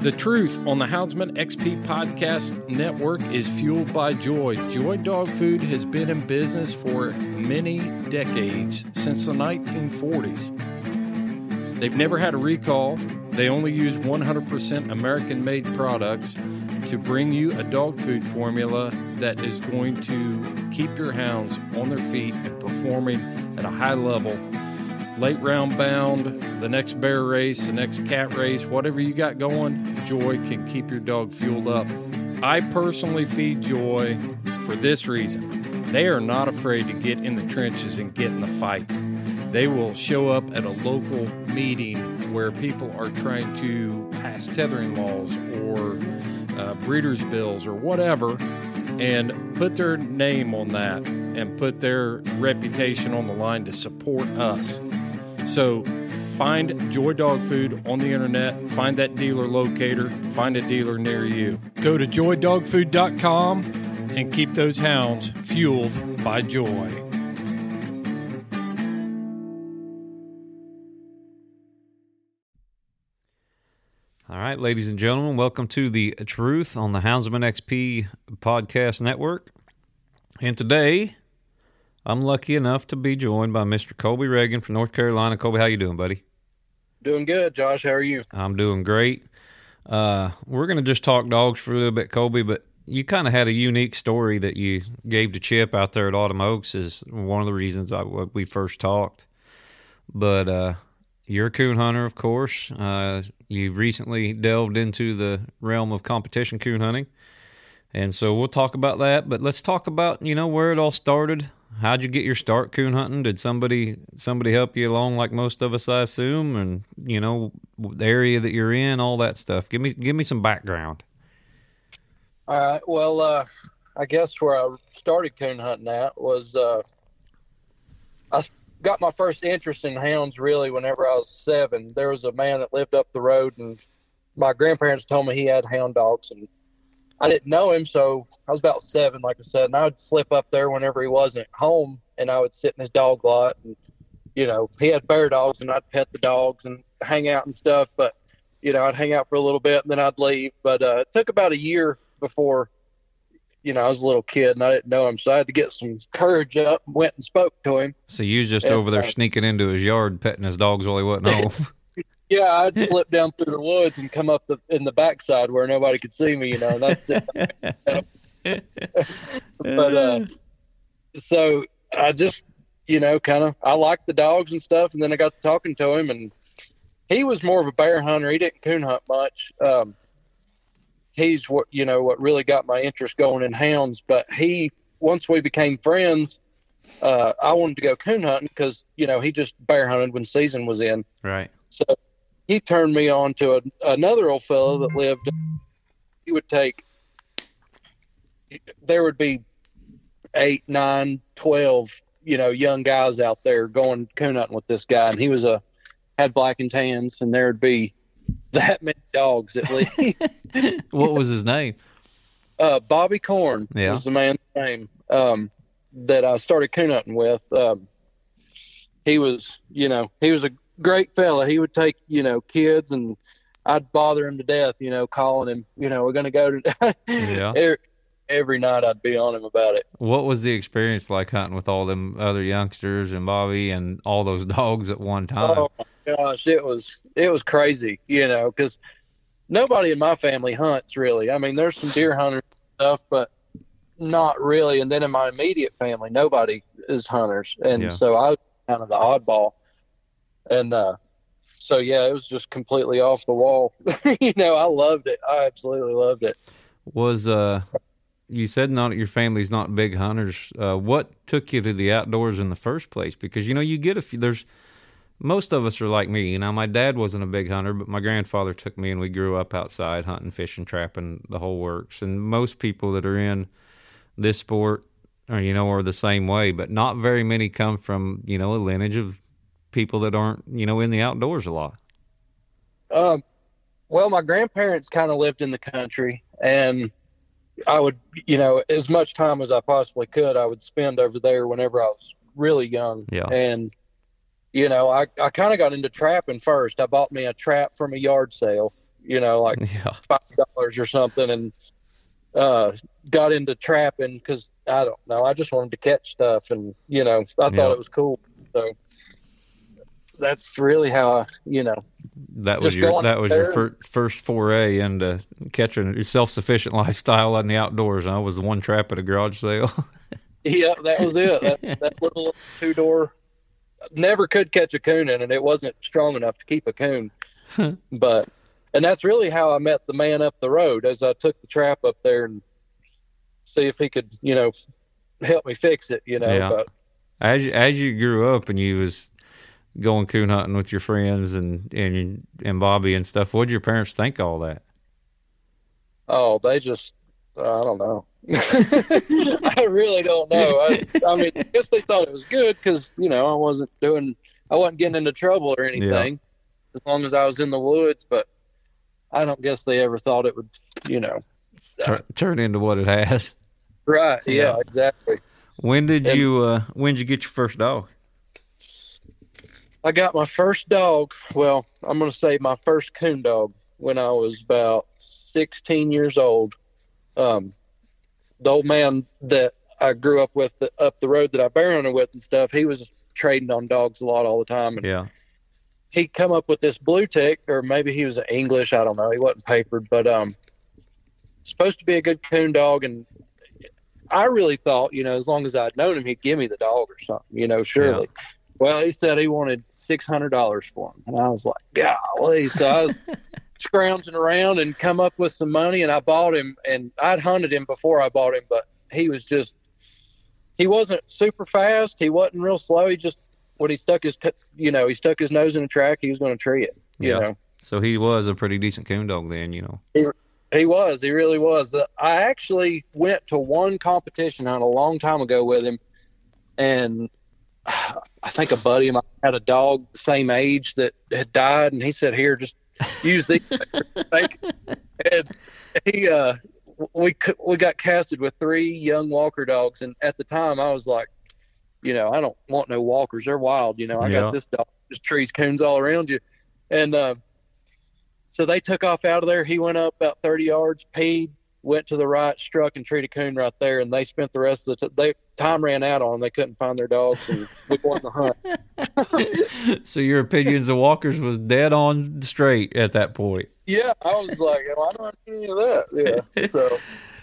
The truth on the Houndsman XP Podcast Network is fueled by Joy. Joy Dog Food has been in business for many decades, since the 1940s. They've never had a recall. They only use 100% American made products to bring you a dog food formula that is going to keep your hounds on their feet and performing at a high level late round bound, the next bear race, the next cat race, whatever you got going, Joy can keep your dog fueled up. I personally feed Joy for this reason. They are not afraid to get in the trenches and get in the fight. They will show up at a local meeting where people are trying to pass tethering laws or uh, breeders' bills or whatever and put their name on that and put their reputation on the line to support us. So find Joy Dog Food on the internet, find that dealer locator, find a dealer near you. Go to joydogfood.com and keep those hounds fueled by joy. All right, ladies and gentlemen, welcome to the Truth on the Houndsman XP podcast network. And today I'm lucky enough to be joined by Mr. Colby Reagan from North Carolina. Colby, how you doing, buddy? Doing good, Josh. How are you? I'm doing great. Uh, we're going to just talk dogs for a little bit, Colby, but you kind of had a unique story that you gave to Chip out there at Autumn Oaks is one of the reasons I, we first talked. But uh, you're a coon hunter, of course. Uh, you recently delved into the realm of competition coon hunting. And so we'll talk about that, but let's talk about, you know, where it all started, how'd you get your start coon hunting? Did somebody somebody help you along like most of us, I assume, and you know the area that you're in, all that stuff. Give me give me some background. All right. Well, uh, I guess where I started coon hunting at was uh, I got my first interest in hounds really whenever I was seven. There was a man that lived up the road, and my grandparents told me he had hound dogs, and I didn't know him, so I was about seven, like I said, and I would slip up there whenever he wasn't home, and I would sit in his dog lot, and you know, he had bear dogs, and I'd pet the dogs and hang out and stuff. But you know, I'd hang out for a little bit, and then I'd leave. But uh, it took about a year before, you know, I was a little kid and I didn't know him, so I had to get some courage up. and Went and spoke to him. So you was just and, over there uh, sneaking into his yard, petting his dogs while he wasn't home. Yeah, I'd slip down through the woods and come up the in the backside where nobody could see me. You know, that's it. but uh, so I just, you know, kind of I liked the dogs and stuff, and then I got to talking to him, and he was more of a bear hunter. He didn't coon hunt much. Um, he's what you know what really got my interest going in hounds. But he once we became friends, uh, I wanted to go coon hunting because you know he just bear hunted when season was in. Right. So he turned me on to a, another old fellow that lived. He would take. There would be eight, nine, twelve, you know, young guys out there going coon hunting with this guy, and he was a had black and tans, and there'd be that many dogs at least. what was his name? Uh, Bobby Corn yeah. was the man's name um, that I started coon hunting with. Um, he was, you know, he was a great fella. He would take, you know, kids and I'd bother him to death, you know, calling him, you know, we're going to go to, yeah. every, every night I'd be on him about it. What was the experience like hunting with all them other youngsters and Bobby and all those dogs at one time? Oh my gosh, it was, it was crazy, you know, cause nobody in my family hunts really. I mean, there's some deer hunters stuff, but not really. And then in my immediate family, nobody is hunters. And yeah. so I was kind of the oddball and uh, so yeah, it was just completely off the wall. you know, I loved it. I absolutely loved it. Was uh, you said not your family's not big hunters. Uh, what took you to the outdoors in the first place? Because you know you get a few. There's most of us are like me. You know, my dad wasn't a big hunter, but my grandfather took me, and we grew up outside hunting, fishing, trapping, the whole works. And most people that are in this sport, or you know, are the same way. But not very many come from you know a lineage of people that aren't you know in the outdoors a lot. Um, well, my grandparents kind of lived in the country, and I would, you know, as much time as I possibly could, I would spend over there whenever I was really young. Yeah. And, you know, I, I kind of got into trapping first. I bought me a trap from a yard sale, you know, like Yeah, five dollars or something, and uh, got into trapping because I don't know. I just wanted to catch stuff, and you know, I thought Yeah. it was cool. So that's really how I, you know, that was your that was your there. fir- first foray into catching a self sufficient lifestyle in the outdoors. I was the one trap at a garage sale. Yeah, that was it. That, that little two door. Never could catch a coon in it. It wasn't strong enough to keep a coon. but, and that's really how I met the man up the road. As I took the trap up there and see if he could, you know, help me fix it. You know, Yeah. but as you- as you grew up and you was going coon hunting with your friends and and and Bobby and stuff, what did your parents think all that? oh, they just, I don't know. I really don't know. I, I mean, I guess they thought it was good because you know I wasn't doing, I wasn't getting into trouble or anything, as long as I was in the woods. But I don't guess they ever thought it would, you know. Tur- turn into what it has. Right. Yeah. Yeah. Exactly. When did And- you uh when did you get your first dog? I got my first dog. Well, I'm going to say my first coon dog when I was about 16 years old. Um, the old man that I grew up with the, up the road that I bear hunted with and stuff, he was trading on dogs a lot all the time. And Yeah. He'd come up with this blue tick, or maybe he was an English. I don't know. He wasn't papered, but um, supposed to be a good coon dog. And I really thought, you know, as long as I'd known him, he'd give me the dog or something, you know, surely. Well, he said he wanted six hundred dollars for him, and I was like, golly. So I was scrounging around and come up with some money, and I bought him. And I'd hunted him before I bought him, but he was just he wasn't super fast. He wasn't real slow. He just when he stuck his you know he stuck his nose in a track, he was going to tree it. You Yeah. know, So he was a pretty decent coon dog then, you know. he was. He really was. The, I actually went to one competition hunt a long time ago with him, and I think a buddy of mine had a dog the same age that had died, and he said, "Here, just use these." Thank you." and he, uh, we c- we got casted with three young Walker dogs, and at the time I was like, you know, I don't want no Walkers. They're wild. You know, I Yeah. got this dog, just trees coons all around you, and. uh so they took off out of there. He went up about 30 yards, peed, went to the right, struck and treated coon right there. And they spent the rest of the t- they time ran out on. 'em. They couldn't find their dogs, and we won the hunt. so your opinions of walkers was dead on straight at that point. Yeah, I was like, well, I don't have any of that. Yeah. So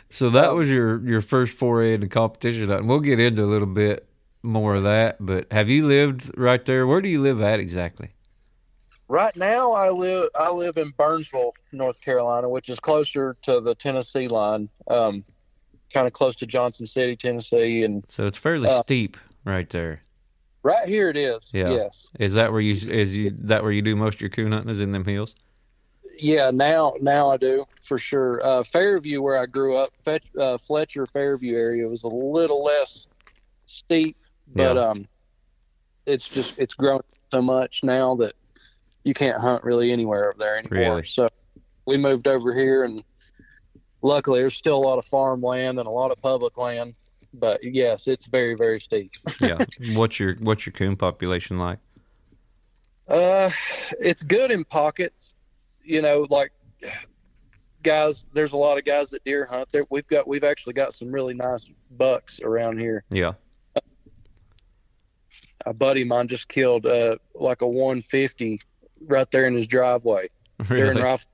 So that Um, was your your first foray into competition and We'll get into a little bit more of that, but have you lived right there? Where do you live at exactly? Right now I live I live in Burnsville, North Carolina, which is closer to the Tennessee line, um, kind of close to Johnson City, Tennessee, and So it's fairly Uh, steep right there. right here it is. Yeah. Yes. Is that where you is you that where you do most of your coon hunting is in them hills? Yeah, now now I do for sure. Uh, Fairview, where I grew up, Fetch, uh, Fletcher Fairview area was a little less steep, but Yeah. um, it's just it's grown so much now that you can't hunt really anywhere over there anymore. Really? So we moved over here, and luckily there's still a lot of farmland and a lot of public land. But yes, it's very very steep. Yeah. what's your what's your coon population like? Uh, it's good in pockets. You know, like guys. There's a lot of guys that deer hunt. There, we've got we've actually got some really nice bucks around here. Yeah. A buddy of mine just killed uh like a 150 right there in his driveway during Really? rifle.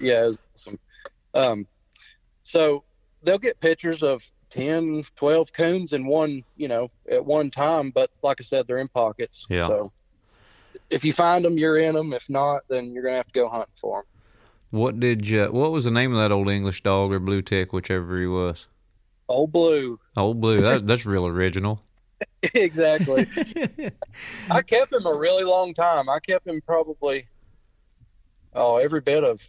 Yeah, it was awesome. Um, so they'll get pictures of 10, 12 coons in one, you know, at one time. But like I said, they're in pockets. Yeah. So if you find them, you're in them. If not, then you're gonna have to go hunting for them. What did you what was the name of that old English dog or blue tick, whichever he was? Old blue. Old blue. That that's real original. exactly. I kept him a really long time. I kept him probably oh every bit of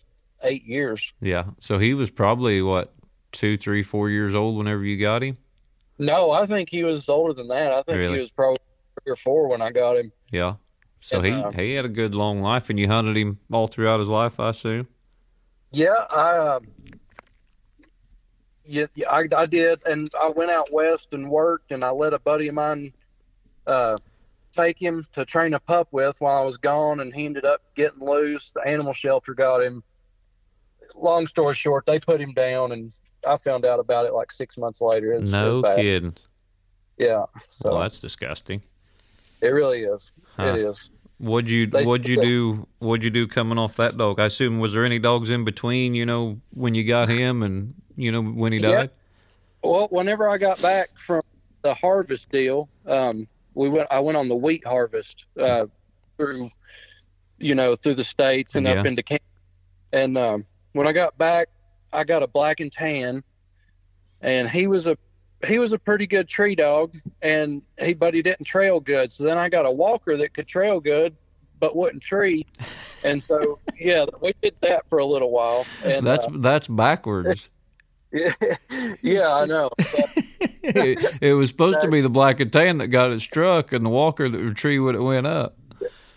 eight years. Yeah. So he was probably what two, three, four years old whenever you got him. No, I think he was older than that. I think Really? he was probably three or four when I got him. Yeah. So And, he uh, he had a good long life, and you hunted him all throughout his life, I assume. Yeah, I um, yeah, yeah, I, I did, and I went out west and worked, and I let a buddy of mine uh, take him to train a pup with while I was gone, and he ended up getting loose. The animal shelter got him. Long story short, they put him down, and I found out about it like six months later. No bad. kidding. Yeah, so well, that's disgusting. it really is. Huh. It is. What'd you They- What'd you do? What'd you do coming off that dog? I assume was there any dogs in between? You know, when you got him, and you know when he Yeah. died. Well, whenever I got back from the harvest deal, um, we went. I went on the wheat harvest uh, through, you know, through the states and Yeah. up into Canada. And um, when I got back, I got a black and tan, and he was a he was a pretty good tree dog, and he but he didn't trail good. So then I got a walker that could trail good, but wouldn't tree. And so yeah, we did that for a little while. And that's uh, that's backwards. Yeah, yeah, I know. it, it was supposed to be the black and tan that got it struck, and the walker that would tree when it went up.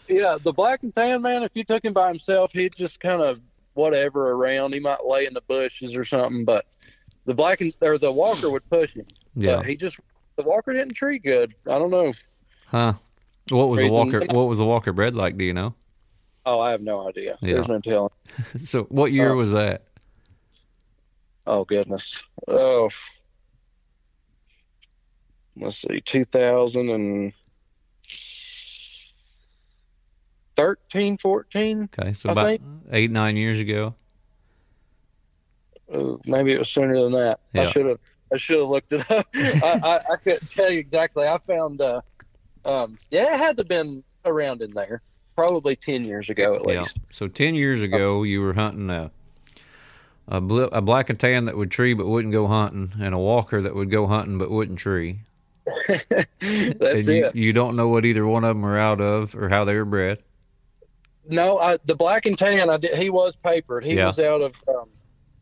Yeah, the black and tan man, if you took him by himself, he'd just kind of whatever around. He might lay in the bushes or something, but the black and or the walker would push him. Yeah. But he just the walker didn't treat good. I don't know. Huh. What was the walker? What was the walker bred like? Do you know? Oh, I have no idea. Yeah. There's no telling. So, what year Oh. was that? Oh goodness. Oh. Let's see, 2013, 14. Okay, so I about think- eight nine years ago. Uh, maybe it was sooner than that. I should have. I should have looked it up. I, I, I couldn't tell you exactly. I found. Uh, um, yeah, it had to have been around in there, probably ten years ago at least. Yeah. So ten years ago, you were hunting a a, bl- a black and tan that would tree but wouldn't go hunting, and a walker that would go hunting but wouldn't tree. That's and you, it. you don't know what either one of them are out of or how they were bred. No, I, the black and tan. I did. He was papered. He Yeah. was out of um,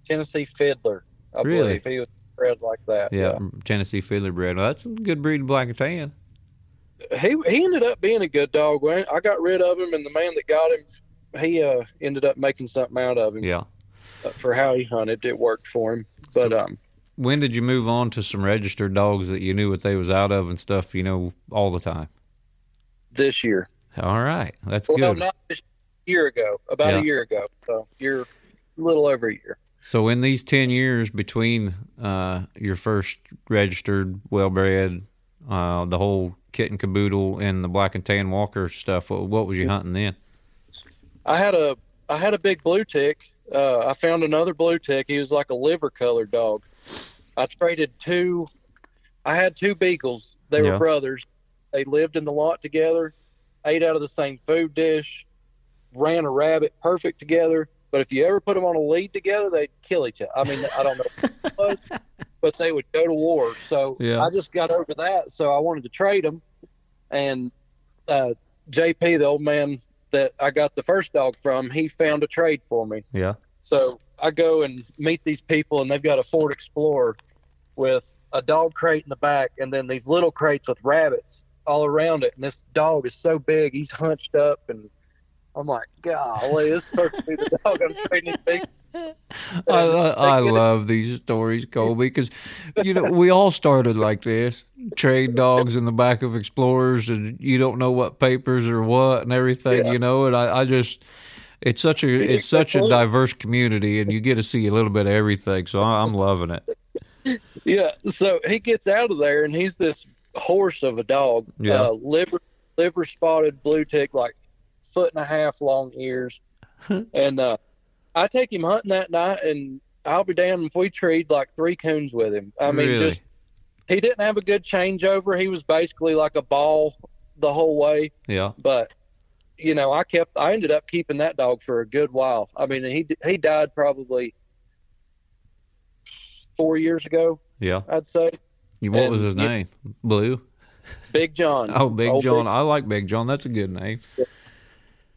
Tennessee Fiddler. I Really? believe he was bred like that. Yeah, Tennessee Fiddler bred. Well, that's a good breed of black and tan. he he ended up being a good dog. When I got rid of him, and the man that got him, he uh, ended up making something out of him Yeah. Uh, for how he hunted. It worked for him. But So- um, When did you move on to some registered dogs that you knew what they was out of and stuff? You know, all the time. this year, All right, that's well, no, not this year ago, about Yeah. a year ago. So you're a little over a year. So in these ten years between uh, your first registered, well bred, uh, the whole kit and caboodle, and the black and tan walker stuff, what, what was you hunting then? I had a I had a big blue tick. Uh, I found another blue tick. He was like a liver colored dog. I traded two. I had two beagles. They Yeah. were brothers. They lived in the lot together. Ate out of the same food dish. Ran a rabbit perfect together. But if you ever put them on a lead together, they'd kill each other. I mean, I don't know what it was, but they would go to war. So Yeah. I just got over that. So I wanted to trade them. And uh, JP, the old man that I got the first dog from, he found a trade for me. Yeah. So I go and meet these people, and they've got a Ford Explorer with a dog crate in the back, and then these little crates with rabbits all around it. And this dog is so big, he's hunched up, and I'm like, golly, this is perfectly the dog I'm trading these I, I, I love these stories, Colby, because you know we all started like this: trade dogs in the back of Explorers, and you don't know what papers or what and everything, Yeah. you know. And I, I just, it's such a, it's such a diverse community, and you get to see a little bit of everything. So I'm loving it. Yeah, so he gets out of there, and he's this horse of a dog. Yeah. Uh, liver, liver spotted blue tick, like foot and a half long ears. and uh, I take him hunting that night, and I'll be damned if we treed like three coons with him. I mean, Really? just he didn't have a good changeover. He was basically like a ball the whole way. Yeah, But you know, I kept, I ended up keeping that dog for a good while. I mean, he he died probably four years ago, yeah. I'd say. What was his name? Blue. Big John. Oh, Big Old John. I like Big John. That's a good name.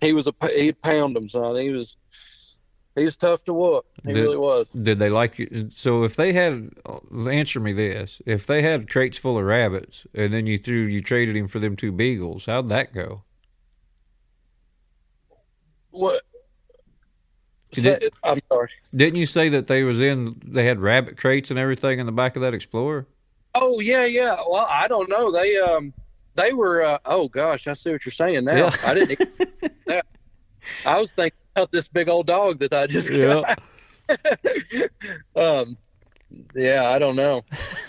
he was a he'd pound him, son. He was he was tough to whoop. He Did- really was. Did they like you? So if they had, answer me this: if they had crates full of rabbits, and then you threw, you traded him for them two beagles, how'd that go? What? Did I'm sorry. Didn't you say that they was in? They had rabbit crates and everything in the back of that Explorer. Oh yeah, yeah. Well, I don't know. They um they were. Uh, oh gosh, I see what you're saying now. Yeah. I didn't. I was thinking about this big old dog that I just got. um, yeah, I don't know.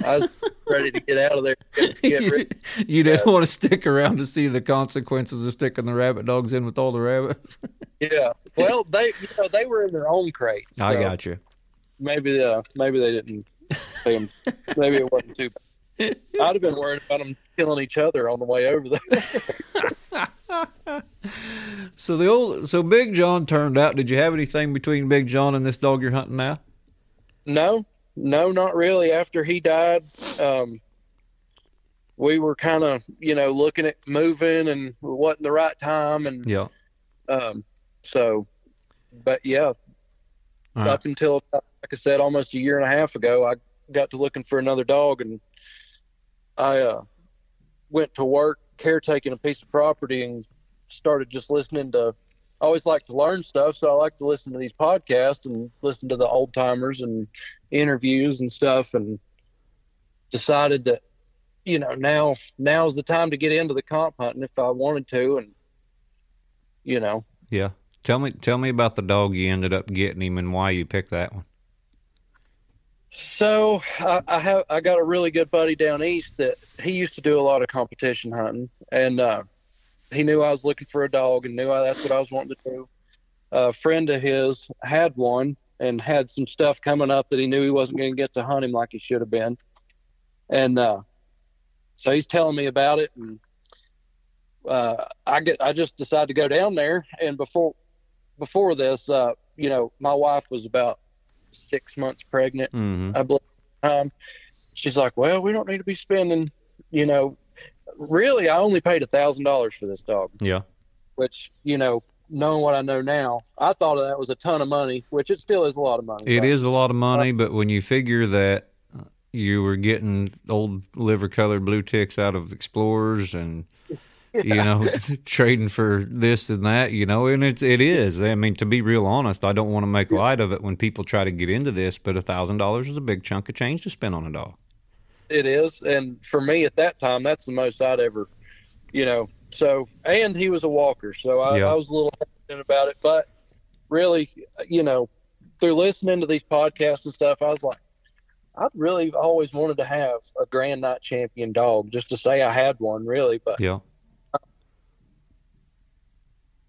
I was ready to get out of there. You you didn't want to stick around to see the consequences of sticking the rabbit dogs in with all the rabbits. yeah. Well, they you know they were in their own crate. I got you. Maybe uh maybe they didn't. maybe it wasn't too. bad. I'd have been worried about them killing each other on the way over there. So the old, so Big John turned out. Did you have anything between Big John and this dog you're hunting now? No, no, not really. After he died, um, we were kind of, you know, looking at moving and it wasn't the right time. And Yeah. um, so, but yeah, right. up until, like I said, almost a year and a half ago, I got to looking for another dog and I uh, went to work caretaking a piece of property and started just listening to. I always like to learn stuff, so I like to listen to these podcasts and listen to the old timers and interviews and stuff, and decided that you know now now's the time to get into the comp hunting if I wanted to, and you know Yeah. Tell me, tell me about the dog you ended up getting him and why you picked that one. So I, I have I got a really good buddy down east that he used to do a lot of competition hunting, and uh, he knew I was looking for a dog and knew I, that's what I was wanting to do. A friend of his had one and had some stuff coming up that he knew he wasn't going to get to hunt him like he should have been, and uh, so he's telling me about it, and uh, I get I just decided to go down there, and before before this, uh, you know, my wife was about six months pregnant. Mm-hmm. I believe. Um, she's like, well, we don't need to be spending, you know, really, I only paid a thousand dollars for this dog, Yeah. which, you know, knowing what I know now, I thought that was a ton of money, which it still is a lot of money. It is a lot of money, but when you figure that you were getting old liver colored blue ticks out of Explorers and you know trading for this and that, you know, and it's it is. I mean, to be real honest, I don't want to make light of it when people try to get into this, but a thousand dollars is a big chunk of change to spend on a dog. It is, and for me at that time, that's the most I'd ever, you know. So, and he was a walker, so I, Yeah. I was a little hesitant about it. But really, you know, through listening to these podcasts and stuff, I was like, I'd really always wanted to have a Grand Night Champion dog, just to say I had one, really. But Yeah.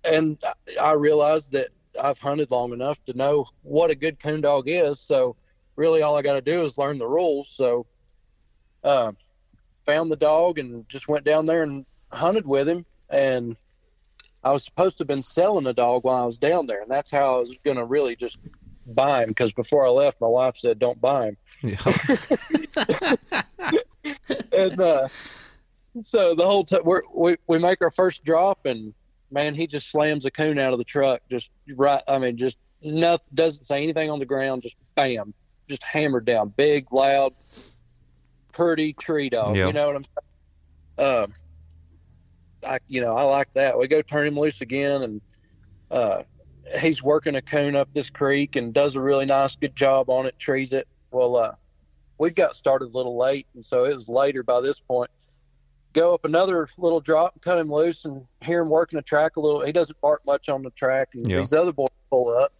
And I- realized that I've hunted long enough to know what a good coon dog is. So really, all I got to do is learn the rules. So, uh, found the dog and just went down there and hunted with him. And I was supposed to have been selling a dog while I was down there, and that's how I was going to really just buy him. Because before I left, my wife said, "Don't buy him." Yeah. and uh, so the whole time we we make our first drop, and man, he just slams a coon out of the truck, just right. I mean, just nothing. Doesn't say anything on the ground. Just bam, just hammered down. Big, loud, pretty tree dog. Yeah. You know what I'm saying? Um, I you know I like that. We go turn him loose again, and uh, he's working a coon up this creek and does a really nice, good job on it. Trees it. Well, uh, we got started a little late, and so it was later by this point. Go up another little drop, cut him loose, and hear him working the track a little. He doesn't bark much on the track, and Yeah. these other boys pull up,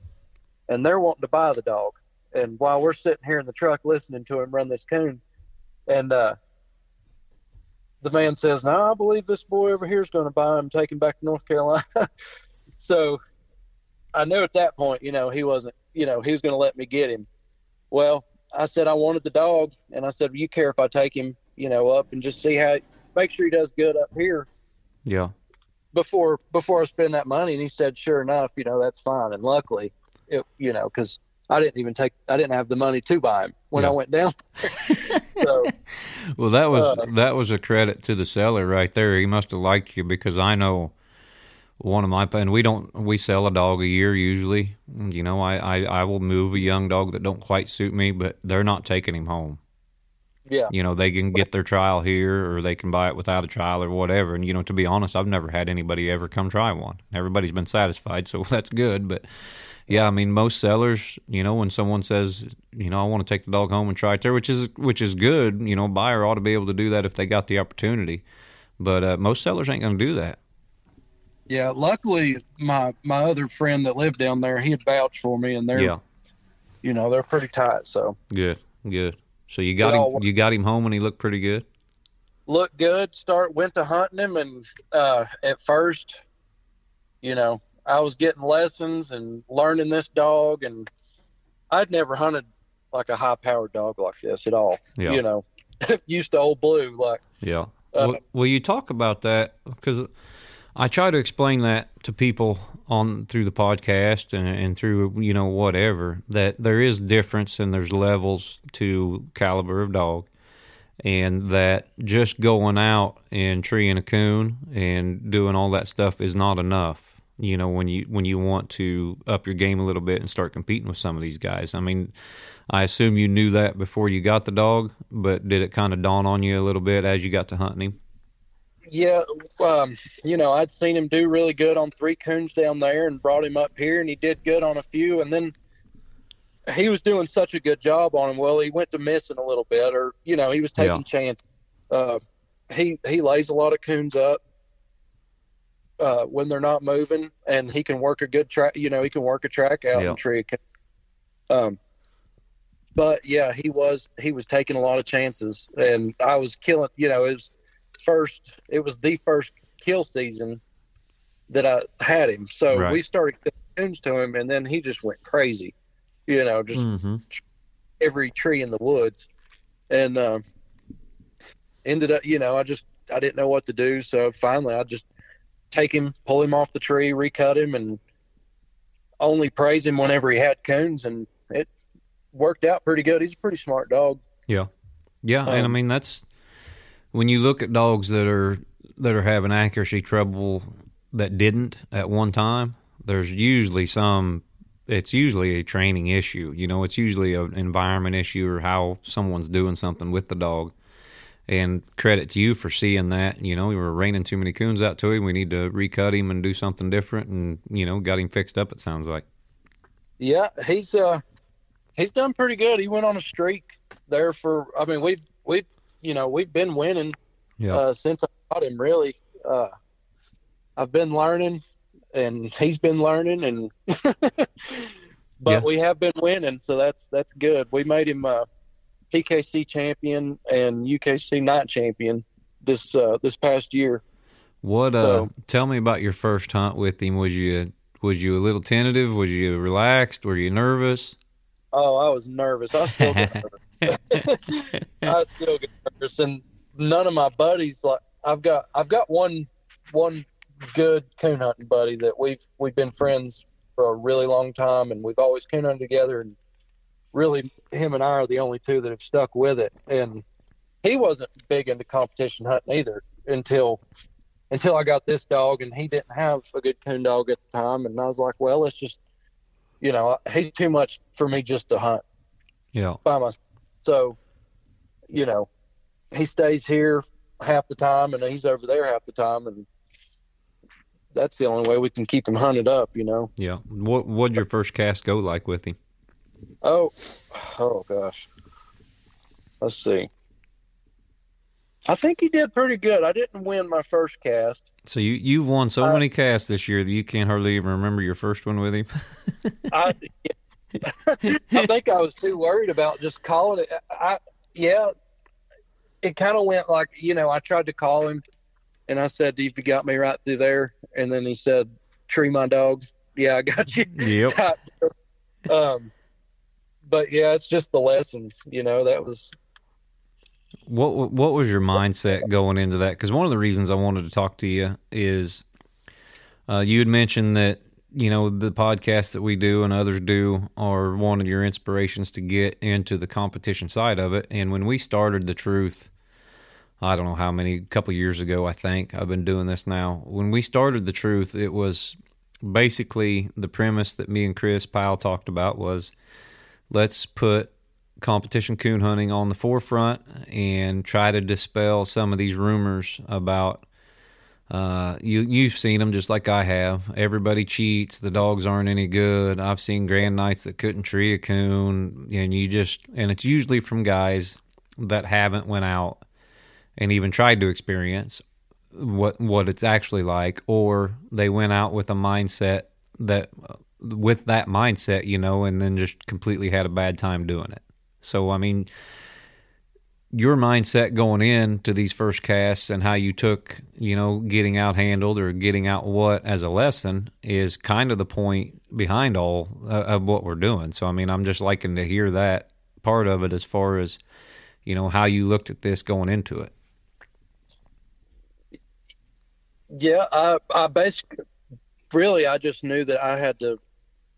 and they're wanting to buy the dog. And while we're sitting here in the truck listening to him run this coon, and uh, the man says, "No, I believe this boy over here is going to buy him, take him back to North Carolina." so I knew at that point, you know, he wasn't, you know, he was going to let me get him. Well, I said I wanted the dog, and I said, "You care if I take him, you know, up and just see how, make sure he does good up here Yeah. before before I spend that money?" And he said, "Sure enough, you know, that's fine." And luckily, it, you know, because I didn't even take. I didn't have the money to buy him when Yeah. I went down. so Well, that was Uh, that was a credit to the seller right there. He must have liked you because I know one of my and we don't we sell a dog a year usually. You know, I I, I will move a young dog that don't quite suit me, but they're not taking him home. Yeah, You know, they can get their trial here or they can buy it without a trial or whatever. And you know, to be honest, I've never had anybody ever come try one. Everybody's been satisfied, so that's good. But yeah, I mean, most sellers, you know, when someone says, you know, I want to take the dog home and try it there, which is which is good. You know, buyer ought to be able to do that if they got the opportunity. But uh, most sellers ain't going to do that. yeah. Luckily, my my other friend that lived down there, he had vouched for me, and they're Yeah, you know they're pretty tight. So good, good. So you got him, you got him home, and he looked pretty good. looked good. Start went to hunting him, and uh, at first, you know, I was getting lessons and learning this dog, and I'd never hunted like a high powered dog like this at all. Yeah. You know, used to old blue like Yeah. Uh, well, well, you talk about that because I try to explain that to people on through the podcast and, and through you know whatever that there is difference and there's levels to caliber of dog, and that just going out and treeing a coon and doing all that stuff is not enough. You know when you when you want to up your game a little bit and start competing with some of these guys. I mean, I assume you knew that before you got the dog, but did it kind of dawn on you a little bit as you got to hunting him? Yeah, um, you know, I'd seen him do really good on three coons down there and brought him up here, and he did good on a few. And then he was doing such a good job on him. Well, he went to missing a little bit, or you know, he was taking Yeah. chances. Uh, he he lays a lot of coons up uh, when they're not moving, and he can work a good track. You know, he can work a track out Yeah. and tree. Um, but yeah, he was he was taking a lot of chances, and I was killing. You know, it was first. It was the first kill season that I had him. So Right. we started coons to him, and then he just went crazy. You know, just Mm-hmm. every tree in the woods, and um, ended up. You know, I just I didn't know what to do, so finally I just take him, pull him off the tree, recut him, and only praise him whenever he had coons, and it worked out pretty good. He's a pretty smart dog. Yeah, yeah, and I Um, mean that's when you look at dogs that are that are having accuracy trouble that didn't at one time. There's usually some. It's usually a training issue. You know, it's usually an environment issue or how someone's doing something with the dog. And credit to you for seeing that. You know, we were raining too many coons out to him. We need to recut him and do something different. And you know, got him fixed up. It sounds like. Yeah, he's uh he's done pretty good. He went on a streak there for I mean we've we've you know, we've been winning Yeah. uh since I bought him really. Uh I've been learning and he's been learning and but Yeah. we have been winning, so that's that's good. We made him a PKC champion and UKC night champion this uh this past year. What uh So- tell me about your first hunt with him. Was you was you a little tentative? Was you relaxed? Were you nervous? Oh, I was nervous. I still nervous. I still get nervous, and none of my buddies like I've got. I've got one one good coon hunting buddy that we've we've been friends for a really long time, and we've always coon hunted together. And really, him and I are the only two that have stuck with it. And he wasn't big into competition hunting either until until I got this dog, and he didn't have a good coon dog at the time. And I was like, well, let's just, you know, he's too much for me just to hunt Yeah. by myself. So, you know, he stays here half the time and he's over there half the time, and that's the only way we can keep him hunted up. You know. Yeah. What what'd your first cast go like with him? Oh, oh gosh. Let's see. I think he did pretty good. I didn't win my first cast. So you you've won so many casts this year that you can't hardly even remember your first one with him. I, I think I was too worried about just calling it. I yeah, it kind of went like you know I tried to call him, and I said, Do "You got me right through there," and then he said, "Tree my dog." Yeah, I got you. Yep. Um, but yeah, it's just the lessons. You know, that was What what was your mindset going into that? Because one of the reasons I wanted to talk to you is uh, you had mentioned that you know the podcasts that we do and others do are one of your inspirations to get into the competition side of it. And when we started the truth, I don't know how many couple years ago I think I've been doing this now. When we started the truth, it was basically the premise that me and Chris Powell talked about was let's put competition coon hunting on the forefront and try to dispel some of these rumors about uh, you you've seen them just like I have. Everybody cheats. The dogs aren't any good. I've seen grand nights that couldn't tree a coon, and you just and it's usually from guys that haven't went out and even tried to experience what what it's actually like, or they went out with a mindset that with that mindset, you know, and then just completely had a bad time doing it. So I mean your mindset going in to these first casts and how you took, you know, getting out handled or getting out what as a lesson is kind of the point behind all uh, of what we're doing. So, I mean, I'm just liking to hear that part of it as far as, you know, how you looked at this going into it. Yeah, I, I basically, really, I just knew that I had to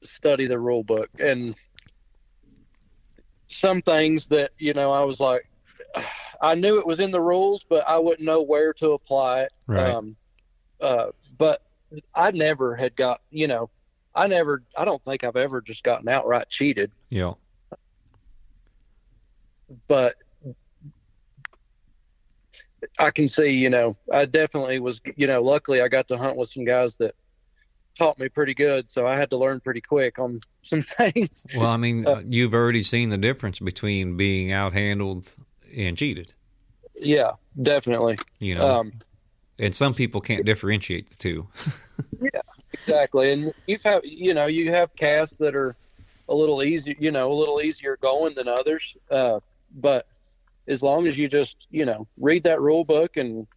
study the rule book and some things that, you know, I was like, I knew it was in the rules, but I wouldn't know where to apply it. Right. Um, uh, but I never had got, you know, I never, I don't think I've ever just gotten outright cheated. Yeah. But I can see, you know, I definitely was, you know, luckily I got to hunt with some guys that taught me pretty good, so I had to learn pretty quick on some things. Well, I mean, uh, you've already seen the difference between being outhandled and cheated. Yeah, definitely. You know, Um, and some people can't differentiate the two. yeah, exactly. And you've have, you know, you have casts that are a little easier, you know, a little easier going than others. Uh, but as long as you just, you know, read that rule book and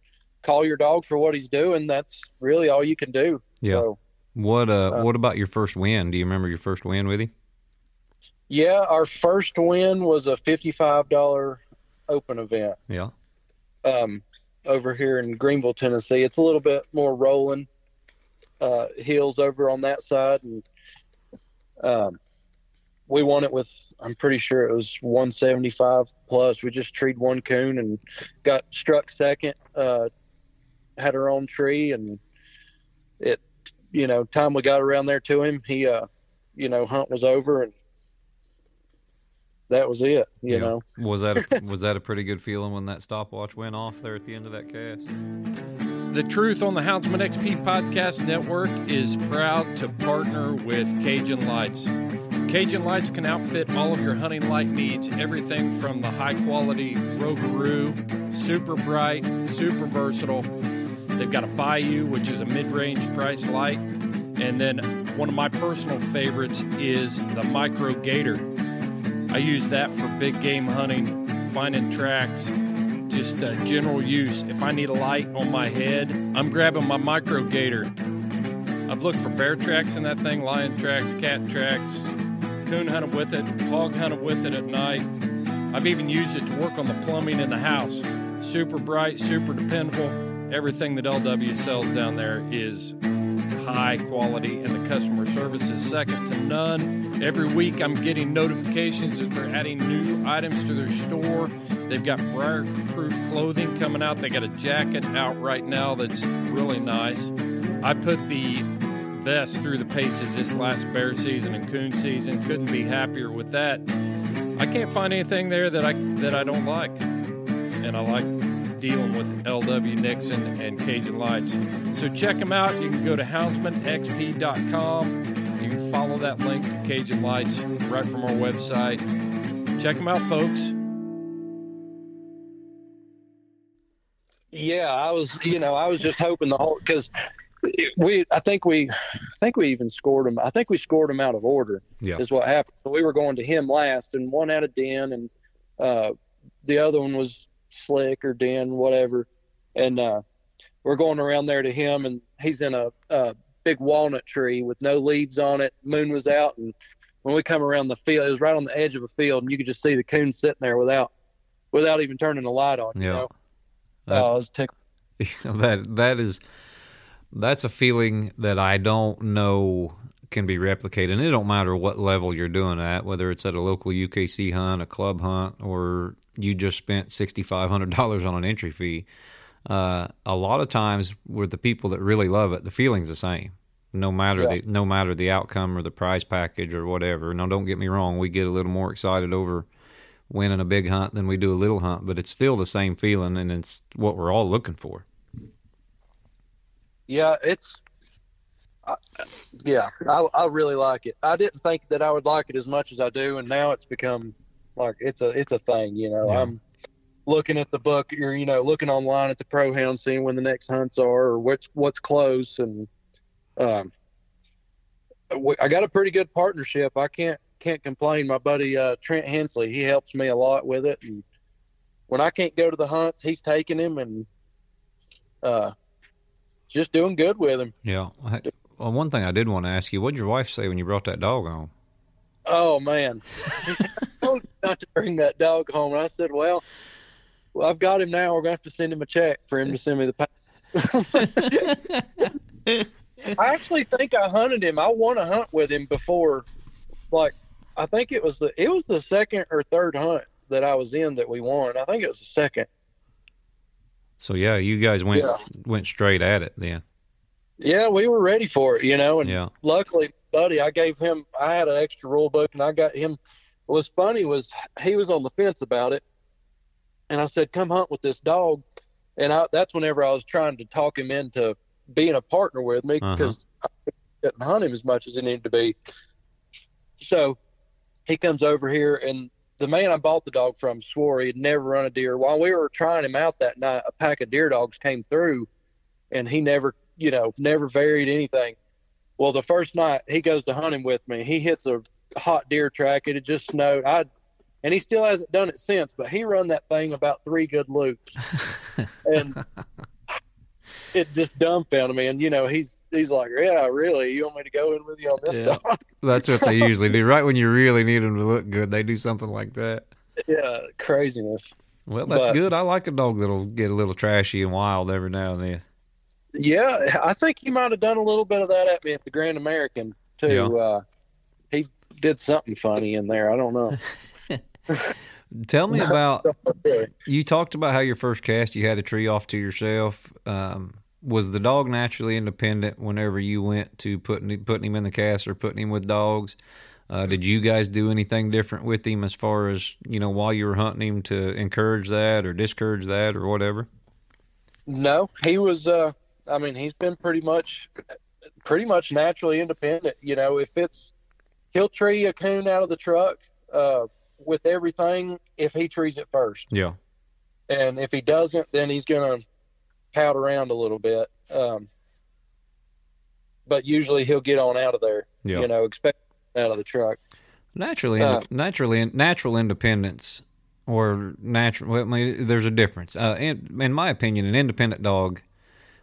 call your dog for what he's doing, that's really all you can do. Yeah. So, What uh, Uh, what about your first win? Do you remember your first win with him? yeah, our first win was a fifty-five dollar open event. Yeah. um, over here in Greeneville, Tennessee. It's a little bit more rolling uh, hills over on that side, and um, we won it with. I'm pretty sure it was 175 plus. We just treed one coon and got struck second. Uh, had our own tree, and it, you know, time we got around there to him, he, uh, you know, hunt was over, and that was it. You Yeah. know. Was that a, was that a pretty good feeling when that stopwatch went off there at the end of that cast? The Truth on the Houndsman XP Podcast Network is proud to partner with Cajun Lights. Cajun Lights can outfit all of your hunting light needs, everything from the high quality Rougarou, super bright, super versatile. They've got a Bayou, which is a mid range price light. And then one of my personal favorites is the Micro Gator. I use that for big game hunting, finding tracks, just uh, general use. If I need a light on my head, I'm grabbing my micro gator. I've looked for bear tracks in that thing, lion tracks, cat tracks, coon hunted with it, hog hunted with it at night. I've even used it to work on the plumbing in the house. Super bright, super dependable. Everything that LW sells down there is high quality, and the customer service is second to none. Every week, I'm getting notifications that they're adding new items to their store. They've got briar-proof clothing coming out. They got a jacket out right now that's really nice. I put the vest through the paces this last bear season and coon season. Couldn't be happier with that. I can't find anything there that I that I don't like, and I like dealing with LW Nixon and Cajun Lights. So check them out. You can go to houndsmanxp.com. You can follow that link to Cajun Lights right from our website. Check them out, folks. Yeah, I was, you know, I was just hoping the whole because we, I think we, I think we even scored them. I think we scored them out of order. Yeah. is what happened. So we were going to him last, and one had a den, and uh, the other one was slick or den, whatever. And uh, we're going around there to him, and he's in a, a big walnut tree with no leaves on it. Moon was out, and when we come around the field, it was right on the edge of a field, and you could just see the coon sitting there without, without even turning the light on. You Yeah. know? That- I was tickled. that that is that's a feeling that I don't know can be replicated. And it don't matter what level you're doing at, whether it's at a local UKC hunt, a club hunt, or you just spent sixty five hundred dollars on an entry fee. Uh, a lot of times, with the people that really love it, the feeling's the same, no matter Yeah. the no matter the outcome or the prize package or whatever. Now, don't get me wrong, we get a little more excited over winning a big hunt than we do a little hunt, but it's still the same feeling, and it's what we're all looking for. Yeah, it's. I, yeah, I, I really like it. I didn't think that I would like it as much as I do, and now it's become like it's a it's a thing. You know, Yeah. I'm looking at the book, or you know, looking online at the pro hound, seeing when the next hunts are, or which what's close, and um, I got a pretty good partnership. I can't can't complain. My buddy uh, Trent Hensley, he helps me a lot with it, and when I can't go to the hunts, he's taking him and uh, just doing good with him. Yeah. Well, one thing I did want to ask you, what did your wife say when you brought that dog home? Oh man, I told you not to bring that dog home. And I said, well, well, I've got him now. We're gonna have to send him a check for him to send me the. pack. I actually think I hunted him. I want to hunt with him before, like I think it was the it was the second or third hunt that I was in that we won. I think it was the second. So yeah, you guys went Yeah. went straight at it then. Yeah, we were ready for it, you know, and Yeah. luckily, buddy, I gave him. I had an extra rule book, and I got him. What was funny was he was on the fence about it, and I said, "Come hunt with this dog," and I, that's whenever I was trying to talk him into being a partner with me Uh-huh. because I couldn't hunt him as much as he needed to be. So he comes over here, and the man I bought the dog from swore he'd never run a deer. While we were trying him out that night, a pack of deer dogs came through, and he never, you know, never varied anything. Well, the first night he goes to hunting with me, he hits a hot deer track. It had just snowed. I, and he still hasn't done it since. But he run that thing about three good loops, and it just dumbfounded me. And you know, he's he's like, "Yeah, really? You want me to go in with you on this Yeah. dog?" That's what they usually do. Right when you really need them to look good, they do something like that. yeah, craziness. Well, that's But- good. I like a dog that'll get a little trashy and wild every now and then. Yeah, I think he might have done a little bit of that at me at the Grand American too. Yeah. Uh, he did something funny in there. I don't know. Tell me about you talked about how your first cast you had a tree off to yourself. Um, was the dog naturally independent whenever you went to putting putting him in the cast or putting him with dogs? Uh, did you guys do anything different with him as far as you know while you were hunting him to encourage that or discourage that or whatever? No, he was. Uh, I mean, he's been pretty much, pretty much naturally independent. You know, if it's, he'll tree a coon out of the truck uh, with everything if he trees it first, Yeah, and if he doesn't, then he's gonna pout around a little bit. Um, but usually he'll get on out of there. yeah. You know, expect out of the truck. Naturally, Uh, naturally, natural independence or natural. Well, I mean, there's a difference. Uh, in, in my opinion, an independent dog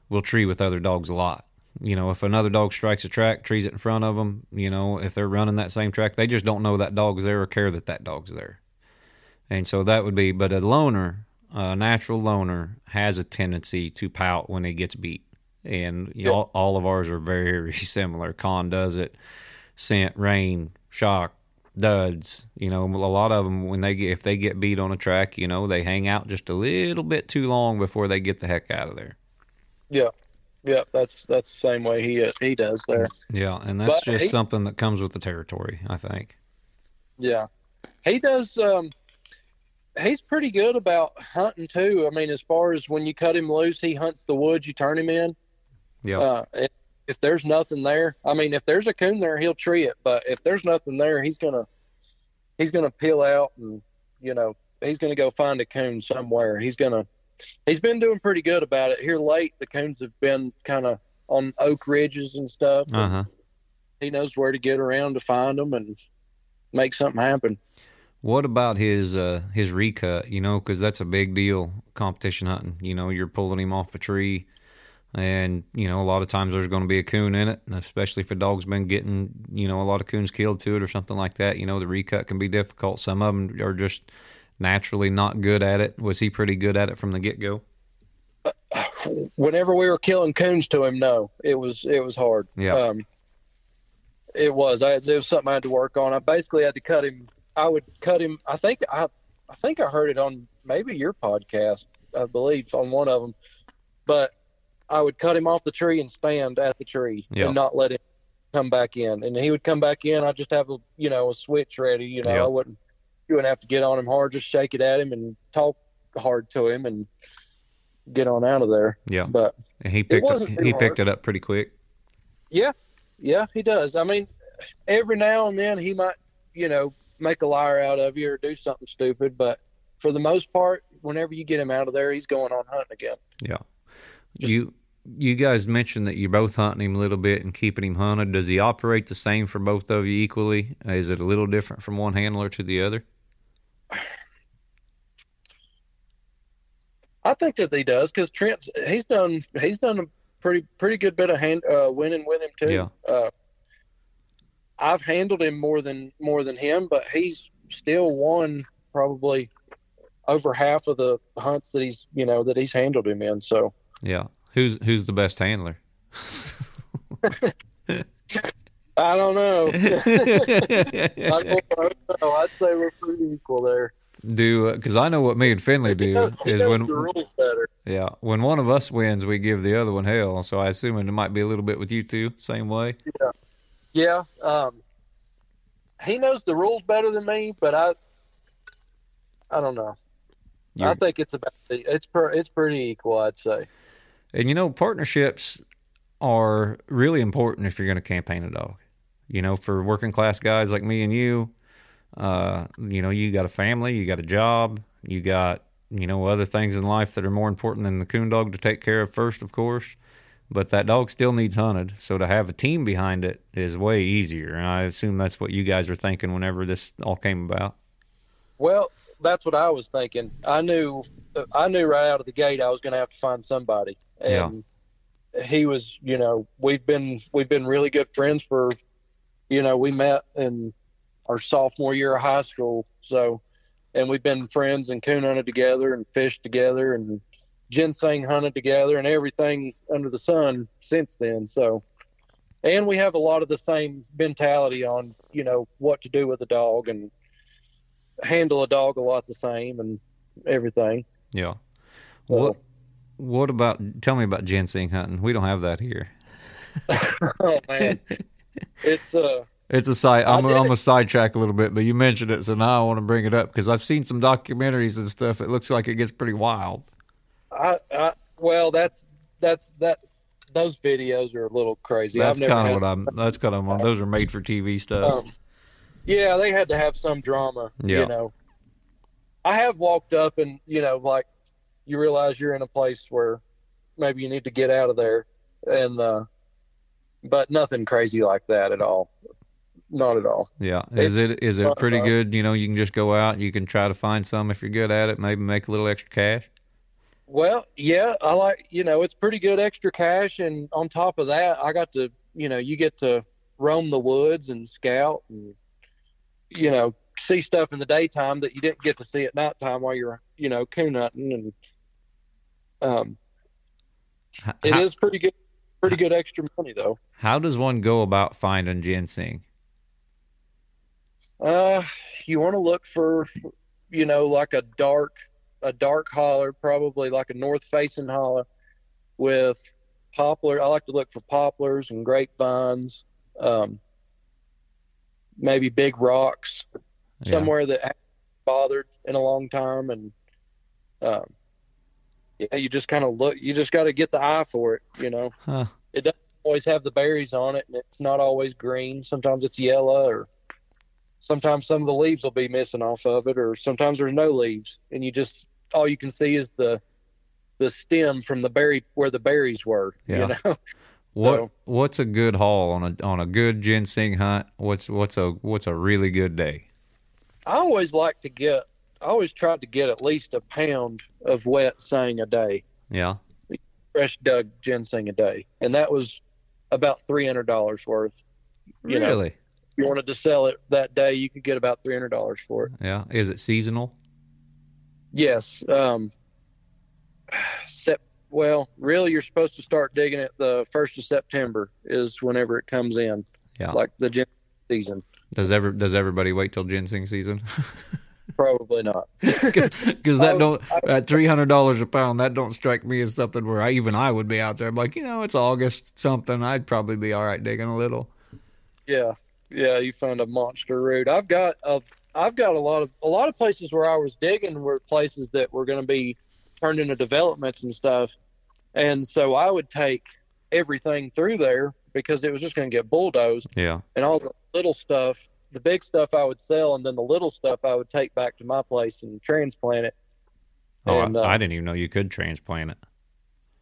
will tree with other dogs a lot. You know, if another dog strikes a track, trees it in front of them. You know, if they're running that same track, they just don't know that dog's there or care that that dog's there. And so that would be. But a loner, a natural loner, has a tendency to pout when he gets beat. And you know, all, all of ours are very similar. Con does it scent, rain, shock, duds. You know, a lot of them when they get if they get beat on a track, you know, they hang out just a little bit too long before they get the heck out of there. Yeah, yeah, that's that's the same way he he does there. Yeah, and that's But just he- something that comes with the territory, I think. Yeah, he does. Um, he's pretty good about hunting too. I mean, as far as when you cut him loose, he hunts the woods you turn him in. Yeah, Uh, if, if there's nothing there, I mean, if there's a coon there, he'll tree it. But if there's nothing there, he's gonna he's gonna peel out and you know he's gonna go find a coon somewhere. He's gonna he's been doing pretty good about it here late. The coons have been kind of on oak ridges and stuff. and uh huh. He knows where to get around to find them and make something happen. What about his uh, his recut? You know, because that's a big deal. Competition hunting. You know, you're pulling him off a tree, and you know a lot of times there's going to be a coon in it, and especially if a dog's been getting you know a lot of coons killed to it or something like that. You know, the recut can be difficult. Some of them are just naturally not good at it. Was he pretty good at it from the get go? whenever we were killing coons to him, no, it was it was hard. Yeah. Um, It was. I, it was something I had to work on. I basically had to cut him. I would cut him. I think I, I think I heard it on maybe your podcast. I believe on one of them, but I would cut him off the tree and stand at the tree Yeah. and not let him come back in. And he would come back in. I'd just have a you know a switch ready. You know, Yeah. I wouldn't. You wouldn't have to get on him hard. Just shake it at him and talk hard to him and get on out of there. Yeah, But and he picked up, he hard. picked it up pretty quick. Yeah, yeah, he does. I mean, every now and then he might, you know, make a liar out of you or do something stupid, but for the most part, whenever you get him out of there, he's going on hunting again. Yeah. Just- you you guys mentioned that you're both hunting him a little bit and keeping him hunted. Does he operate the same for both of you equally? Is it a little different from one handler to the other? I think that he does because Trent's he's done he's done a pretty pretty good bit of hand uh, winning with him too. Yeah. Uh, I've handled him more than more than him, but he's still won probably over half of the hunts that he's you know that he's handled him in. So Yeah. Who's who's the best handler? I don't know. I do don't know. I'd say we're pretty equal there. Do because I know what me and Finley do knows, is when the yeah when one of us wins we give the other one hell. So I assume it might be a little bit with you two same way. Yeah. Um, he knows the rules better than me, but I, I don't know. I think it's about it's per, it's pretty equal. I'd say. And you know, partnerships are really important if you're going to campaign a dog. You know, for working class guys like me and you, uh, you know, you got a family, you got a job, you got, you know, other things in life that are more important than the coon dog to take care of first, of course. But that dog still needs hunted. So to have a team behind it is way easier. And I assume that's what you guys were thinking whenever this all came about. Well, that's what I was thinking. I knew I knew right out of the gate I was going to have to find somebody, and he was. You know, we've been we've been really good friends for. You know, we met in our sophomore year of high school, so, and we've been friends and coon hunted together and fished together and ginseng hunted together and everything under the sun since then. So, and we have a lot of the same mentality on you know what to do with a dog and handle a dog a lot the same and everything. Yeah. So- What what about tell me about ginseng hunting? We don't have that here. oh man, it's uh It's a side. I'm, did I'm it. a sidetrack a little bit, but you mentioned it, so now I want to bring it up because I've seen some documentaries and stuff. It looks like it gets pretty wild. I, I well that's that's that those videos are a little crazy. That's kind of what I'm. That's kind of those are made for TV stuff. um, yeah, they had to have some drama. Yeah. You know, I have walked up and you know like you realize you're in a place where maybe you need to get out of there, and uh, but nothing crazy like that at all. Not at all. yeah, is it's it is it pretty uh, good? You know, you can just go out. You can try to find some if you're good at it. Maybe make a little extra cash. Well, yeah, I like you know it's pretty good extra cash, and on top of that, I got to you know you get to roam the woods and scout and you know see stuff in the daytime that you didn't get to see at nighttime while you're you know coon hunting, and um, it is pretty good, pretty good extra money though. How does one go about finding ginseng? Uh, you want to look for, you know, like a dark, a dark holler, probably like a north facing holler with poplar. I like to look for poplars and grapevines, um, maybe big rocks, Yeah. somewhere that bothered in a long time. And, um, yeah, you just kind of look, you just got to get the eye for it, you know. Huh. It doesn't always have the berries on it, and it's not always green. Sometimes it's yellow, or sometimes some of the leaves will be missing off of it, or sometimes there's no leaves, and you just all you can see is the the stem from the berry where the berries were. Yeah. You know, What So- what's a good haul on a on a good ginseng hunt? What's what's a what's a really good day? I always like to get. I always tried to get at least a pound of wet sang a day, Yeah. fresh dug ginseng a day, and that was about three hundred dollars worth. You know. really? If you wanted to sell it that day, you could get about three hundred dollars for it. Yeah. Is it seasonal? Yes. Um, sep- well, really, you're supposed to start digging it the first of September is whenever it comes in. Yeah. like the ginseng season. Does ever does everybody wait till ginseng season? Probably not. Because that don't at three hundred dollars a pound, that don't strike me as something where I even I would be out there. I'm like, you know, it's August something. I'd probably be all right digging a little. Yeah, yeah, you found a monster root. I've got a, I've got a lot of a lot of places where I was digging were places that were going to be turned into developments and stuff, and so I would take everything through there because it was just going to get bulldozed, Yeah. and all the little stuff, the big stuff I would sell, and then the little stuff I would take back to my place and transplant it. Oh, And, I, uh, I didn't even know you could transplant it.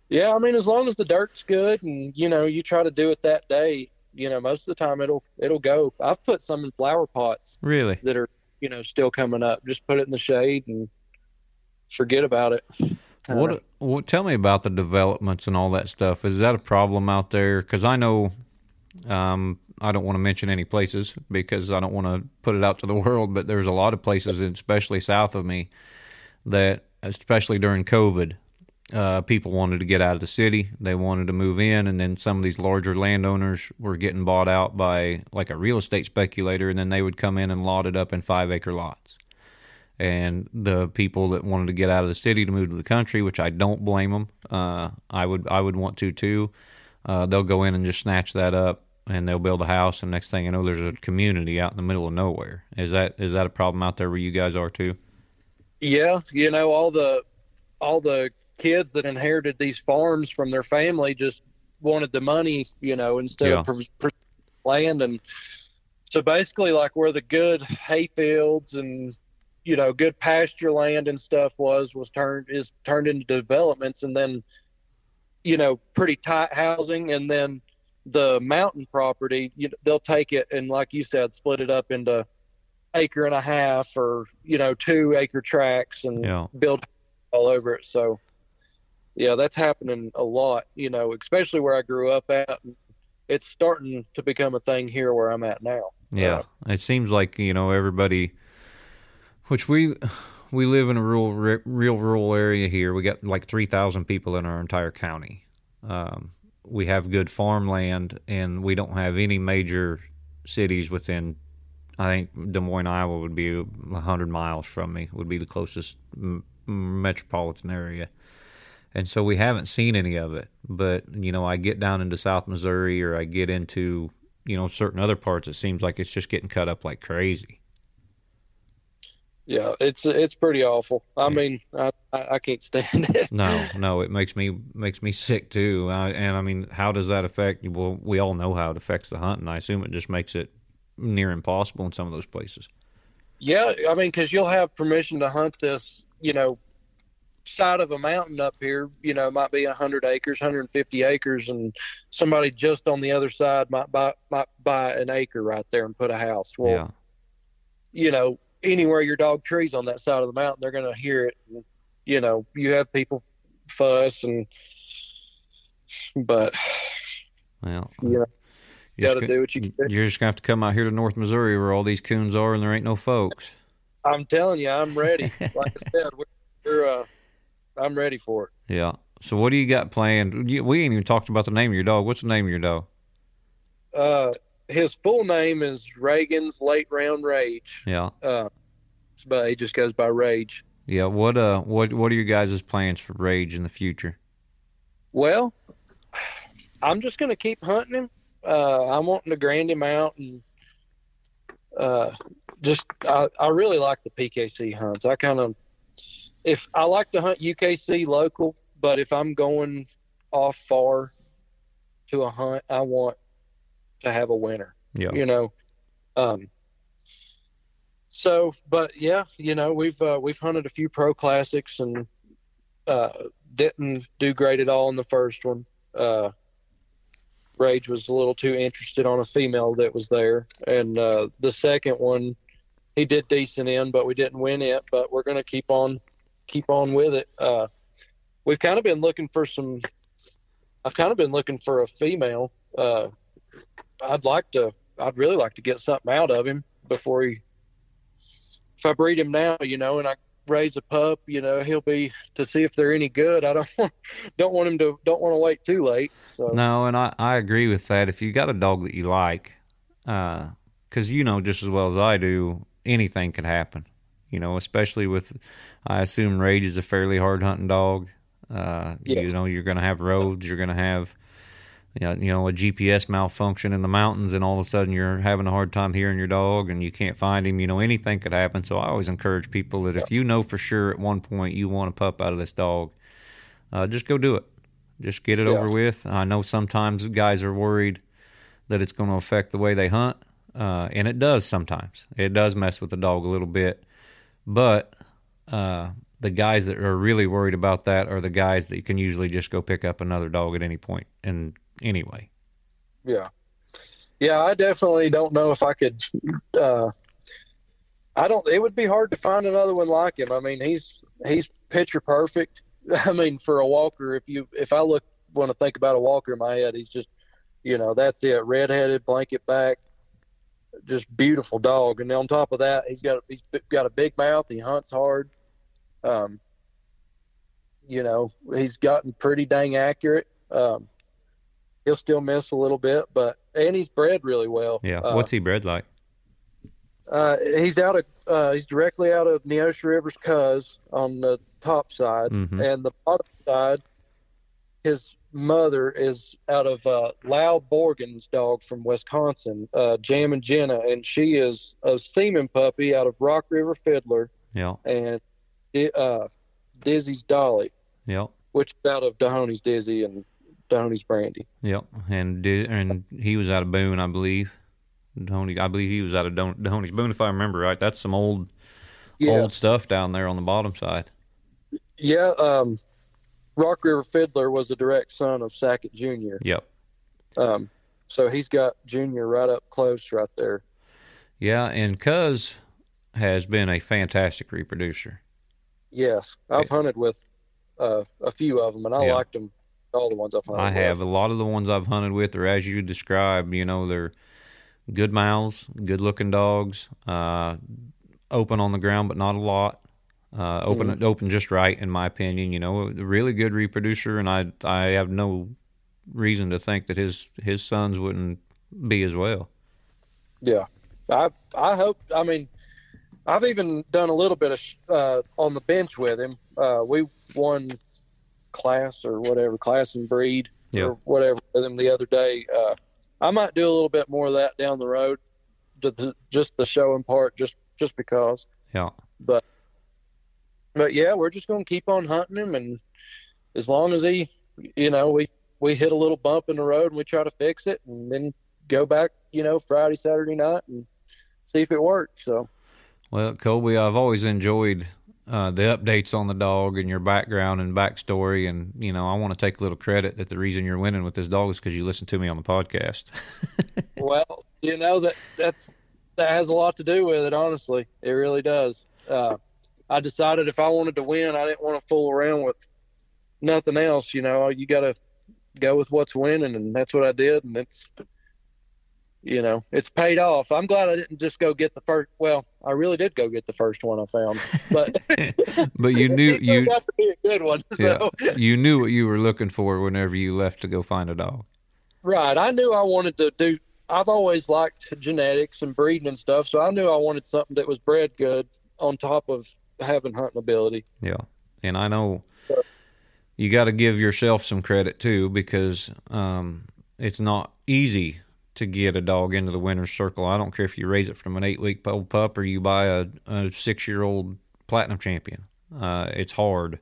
Yeah, I mean, as long as the dirt's good and you know you try to do it that day, you know, most of the time it'll it'll go. I've put some in flower pots Really? that are you know still coming up. Just put it in the shade and forget about it. Kinda. What, what? Tell me about the developments and all that stuff. Is that a problem out there? Because I know, um, I don't want to mention any places because I don't want to put it out to the world. But there's a lot of places, especially south of me, that especially during COVID, uh, people wanted to get out of the city. They wanted to move in, and then some of these larger landowners were getting bought out by like a real estate speculator, and then they would come in and lot it up in five acre lots and the people that wanted to get out of the city to move to the country, which I don't blame them. Uh, I would I would want to too. Uh, they'll go in and just snatch that up, and they'll build a house, and next thing you know, there's a community out in the middle of nowhere. Is that is that a problem out there where you guys are too? Yeah, you know all the all the kids that inherited these farms from their family just wanted the money, you know, instead Yeah. of pr- pr- land and so basically like where the good hay fields and you know good pasture land and stuff was was turned is turned into developments and then you know pretty tight housing and then the mountain property you know, they'll take it and like you said split it up into acre and a half or you know two acre tracts and Yeah. build all over it so yeah that's happening a lot you know especially where i grew up at it's starting to become a thing here where i'm at now Yeah, it seems like you know everybody, which we we live in a rural, real rural area here. We got like three thousand people in our entire county. Um, we have good farmland, and we don't have any major cities within. I think Des Moines, Iowa, would be hundred miles from me. Would be the closest m- metropolitan area. And so we haven't seen any of it. But, you know, I get down into South Missouri or I get into, you know, certain other parts, it seems like it's just getting cut up like crazy. Yeah it's it's pretty awful i mean I, I i can't stand it No, no, it makes me makes me sick too. Uh, and I mean, how does that affect? Well, we all know how it affects the hunting. I assume it just makes it near impossible in some of those places. Yeah, I mean, because you'll have permission to hunt this, you know, side of a mountain up here. You know, might be 100 acres, 150 acres, and somebody just on the other side might buy might buy an acre right there and put a house. Well, yeah, you know, anywhere your dog trees on that side of the mountain, they're going to hear it. And, you know, you have people fuss and, but well, you know, you're gotta just do what you can. You're just gonna have to come out here to North Missouri where all these coons are, and there ain't no folks. I'm telling you, I'm ready. Like I said, we're, we're uh, I'm ready for it. Yeah. So what do you got planned? We ain't even talked about the name of your dog. What's the name of your dog? Uh, his full name is Reagan's Late Round Rage. Yeah. Uh, but he just goes by Rage. Yeah. What uh what what are your guys' plans for Rage in the future? Well, I'm just going to keep hunting him. Uh, I'm wanting to grand him out and uh, just I, I really like the PKC hunts. I kind of if I like to hunt UKC local, but if I'm going off far to a hunt, I want to have a winner. Yeah. you know um so but yeah you know we've uh, we've hunted a few pro classics and uh didn't do great at all in the first one uh rage was a little too interested on a female that was there and uh the second one he did decent in but we didn't win it but we're to keep on keep on with it uh we've kind of been looking for some i've kind of been looking for a female uh I'd like to. I'd really like to get something out of him before he. If I breed him now, you know, and I raise a pup, you know, he'll be to see if they're any good. I don't want, don't want him to don't want to wait too late. So No, and I, I agree with that. If you got a dog that you like, because you know just as well as I do, anything can happen. You know, especially with, I assume Rage is a fairly hard hunting dog. Uh, Yes. You know, you're going to have roads, you're going to have, you know, you know, a GPS malfunction in the mountains, and all of a sudden you're having a hard time hearing your dog, and you can't find him. You know, anything could happen. So I always encourage people that if you know for sure at one point you want a pup out of this dog, uh, just go do it. Just get it Yeah. over with. I know sometimes guys are worried that it's going to affect the way they hunt, uh, and it does sometimes. It does mess with the dog a little bit, but uh, the guys that are really worried about that are the guys that you can usually just go pick up another dog at any. And anyway, Yeah. Yeah, I definitely don't know if I could uh I don't it would be hard to find another one like him. I mean, he's he's picture perfect. I mean, for a walker, if you if I look want to think about a walker in my head, he's just you know, that's it. Redheaded, blanket back, just beautiful dog. And on top of that, he's got he's got a big mouth, he hunts hard. Um you know, he's gotten pretty dang accurate. Um he'll still miss a little bit, but and he's bred really well. yeah. Uh, What's he bred like? uh, he's out of uh, he's directly out of Neosho Rivers Cuz on the top side, Mhm. and the bottom side, his mother is out of uh, Lau Borgen's dog from Wisconsin, uh, Jam and Jenna, and she is a semen puppy out of Rock River Fiddler Yeah. and uh, Dizzy's Dolly, Yep. which is out of Dahoney's Dizzy and Dahoney's Brandy. Yep. And did, and he was out of Boone, I believe. Doney, I believe he was out of Don- Doney's Boone, if I remember right. That's some old old stuff down there on the bottom side. Yeah, um, Rock River Fiddler was the direct son of Sackett Jr. Yep. Um, so he's got Junior right up close right there. Yeah, and Cuz has been a fantastic reproducer. Yes, I've hunted with uh, a few of them, and I Yeah. liked them. All the ones I've hunted. I with. have a lot of the ones I've hunted with are as you described. You know, they're good mouths, good looking dogs, uh, open on the ground, but not a lot. Uh, open open just right, in my opinion. You know, a really good reproducer, and I I have no reason to think that his his sons wouldn't be as well. Yeah, I I hope. I mean, I've even done a little bit of sh- uh, on the bench with him. Uh, we won class or whatever, class and breed Yeah. or whatever with him the other day. Uh, I might do a little bit more of that down the road, just the, just the showing part, just just because. Yeah, But but yeah, we're just gonna keep on hunting him, and as long as he, you know, we we hit a little bump in the road and we try to fix it, and then go back, you know, Friday, Saturday night, and see if it works. So Well, Colby, I've always enjoyed uh, the updates on the dog and your background and backstory, and you know, I want to take a little credit that the reason you're winning with this dog is because you listen to me on the podcast. well, you know that that's that has a lot to do with it. Honestly, it really does. Uh, I decided if I wanted to win, I didn't want to fool around with nothing else. You know, you got to go with what's winning, and that's what I did, and it's you know it's paid off. I'm glad I didn't just go get the first. Well, I really did go get the first one I found, but but you knew you out to be a good one. So. yeah, you knew what you were looking for whenever you left to go find a dog. Right. I knew I wanted to do. I've always liked genetics and breeding and stuff, so I knew I wanted something that was bred good on top of having hunting ability. Yeah, and I know you got to give yourself some credit too because um, it's not easy to get a dog into the winner's circle. I don't care if you raise it from an eight week old pup or you buy a, a six year old platinum champion. Uh, it's hard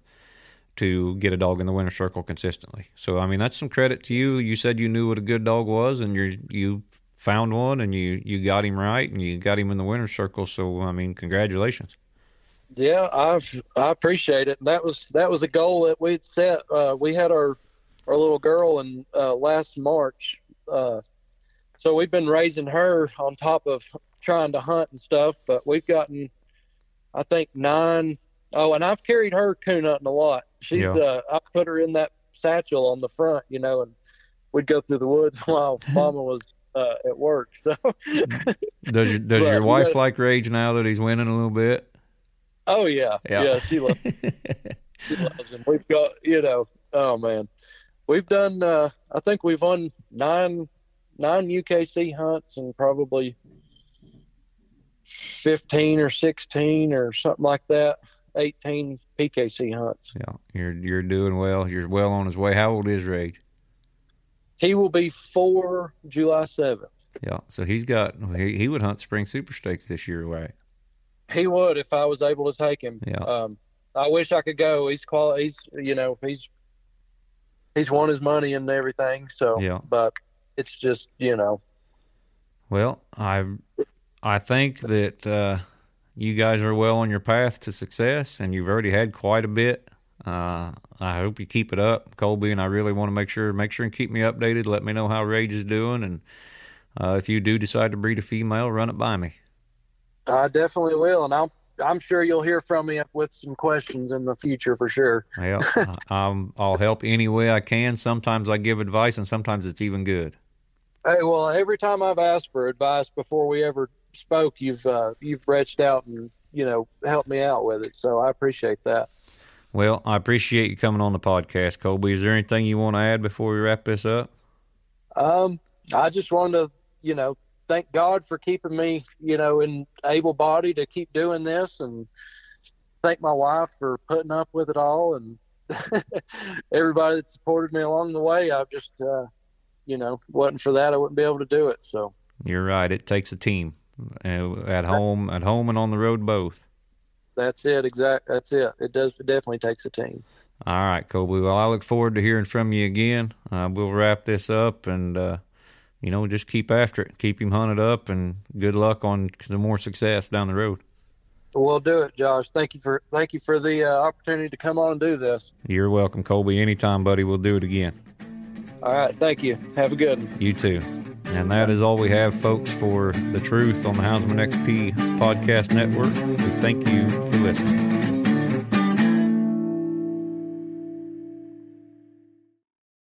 to get a dog in the winner's circle consistently. So I mean that's some credit to you. You said you knew what a good dog was, and you you found one, and you you got him right, and you got him in the winner's circle. So I mean, congratulations. Yeah, I've I appreciate it. That was that was a goal that we'd set. Uh, we had our our little girl in uh, last March, uh, so we've been raising her on top of trying to hunt and stuff. But we've gotten, I think nine oh and I've carried her coon hunting a lot. She's Yeah. uh, I put her in that satchel on the front, you know, and we'd go through the woods while Mama was uh, at work. So, Does your, does Right, your wife gotta- like Rage now that he's winning a little bit? oh yeah, Yeah. yeah, she loves. She loves him. We've got, you know, oh man, we've done. Uh, I think we've won nine, nine UKC hunts and probably fifteen or sixteen or something like that. Eighteen PKC hunts. Yeah, you're you're doing well. You're well on his way. How old is Rage? He will be four July seventh. Yeah, so he's got he, he would hunt spring super stakes this year, right? He would if I was able to take him. Yeah. Um, I wish I could go. He's qual. He's you know he's he's won his money and everything. So Yeah. but it's just you know Well, I I think that uh, you guys are well on your path to success, and you've already had quite a bit. Uh, I hope you keep it up, Colby, and I really want to make sure make sure and keep me updated. Let me know how Rage is doing, and uh, if you do decide to breed a female, run it by me. I definitely will, and I'm I'm sure you'll hear from me with some questions in the future for sure. I'm, I'll help any way I can. Sometimes I give advice, and sometimes it's even good. Hey, well, every time I've asked for advice before we ever spoke, you've uh, you've reached out and you know helped me out with it. So I appreciate that. Well, I appreciate you coming on the podcast, Colby. Is there anything you want to add before we wrap this up? Um, I just wanted to, you know, thank God for keeping me, you know, in able body to keep doing this, and thank my wife for putting up with it all, and everybody that supported me along the way. I've just, uh, you know, wasn't for that, I wouldn't be able to do it. So You're right. It takes a team uh, at home, at home, and on the road both. that's it. Exact. That's it. It does. It definitely takes a team. All right, Colby. Well, I look forward to hearing from you again. Uh, we'll wrap this up, and uh, you know, just keep after it. Keep him hunted up, and good luck on some more success down the road. We'll do it, Josh. Thank you for thank you for the uh, opportunity to come on and do this. You're welcome, Colby. Anytime, buddy. We'll do it again. All right. Thank you. Have a good one. You too. And that is all we have, folks, for the truth on the Houndsman XP podcast network. We thank you for listening.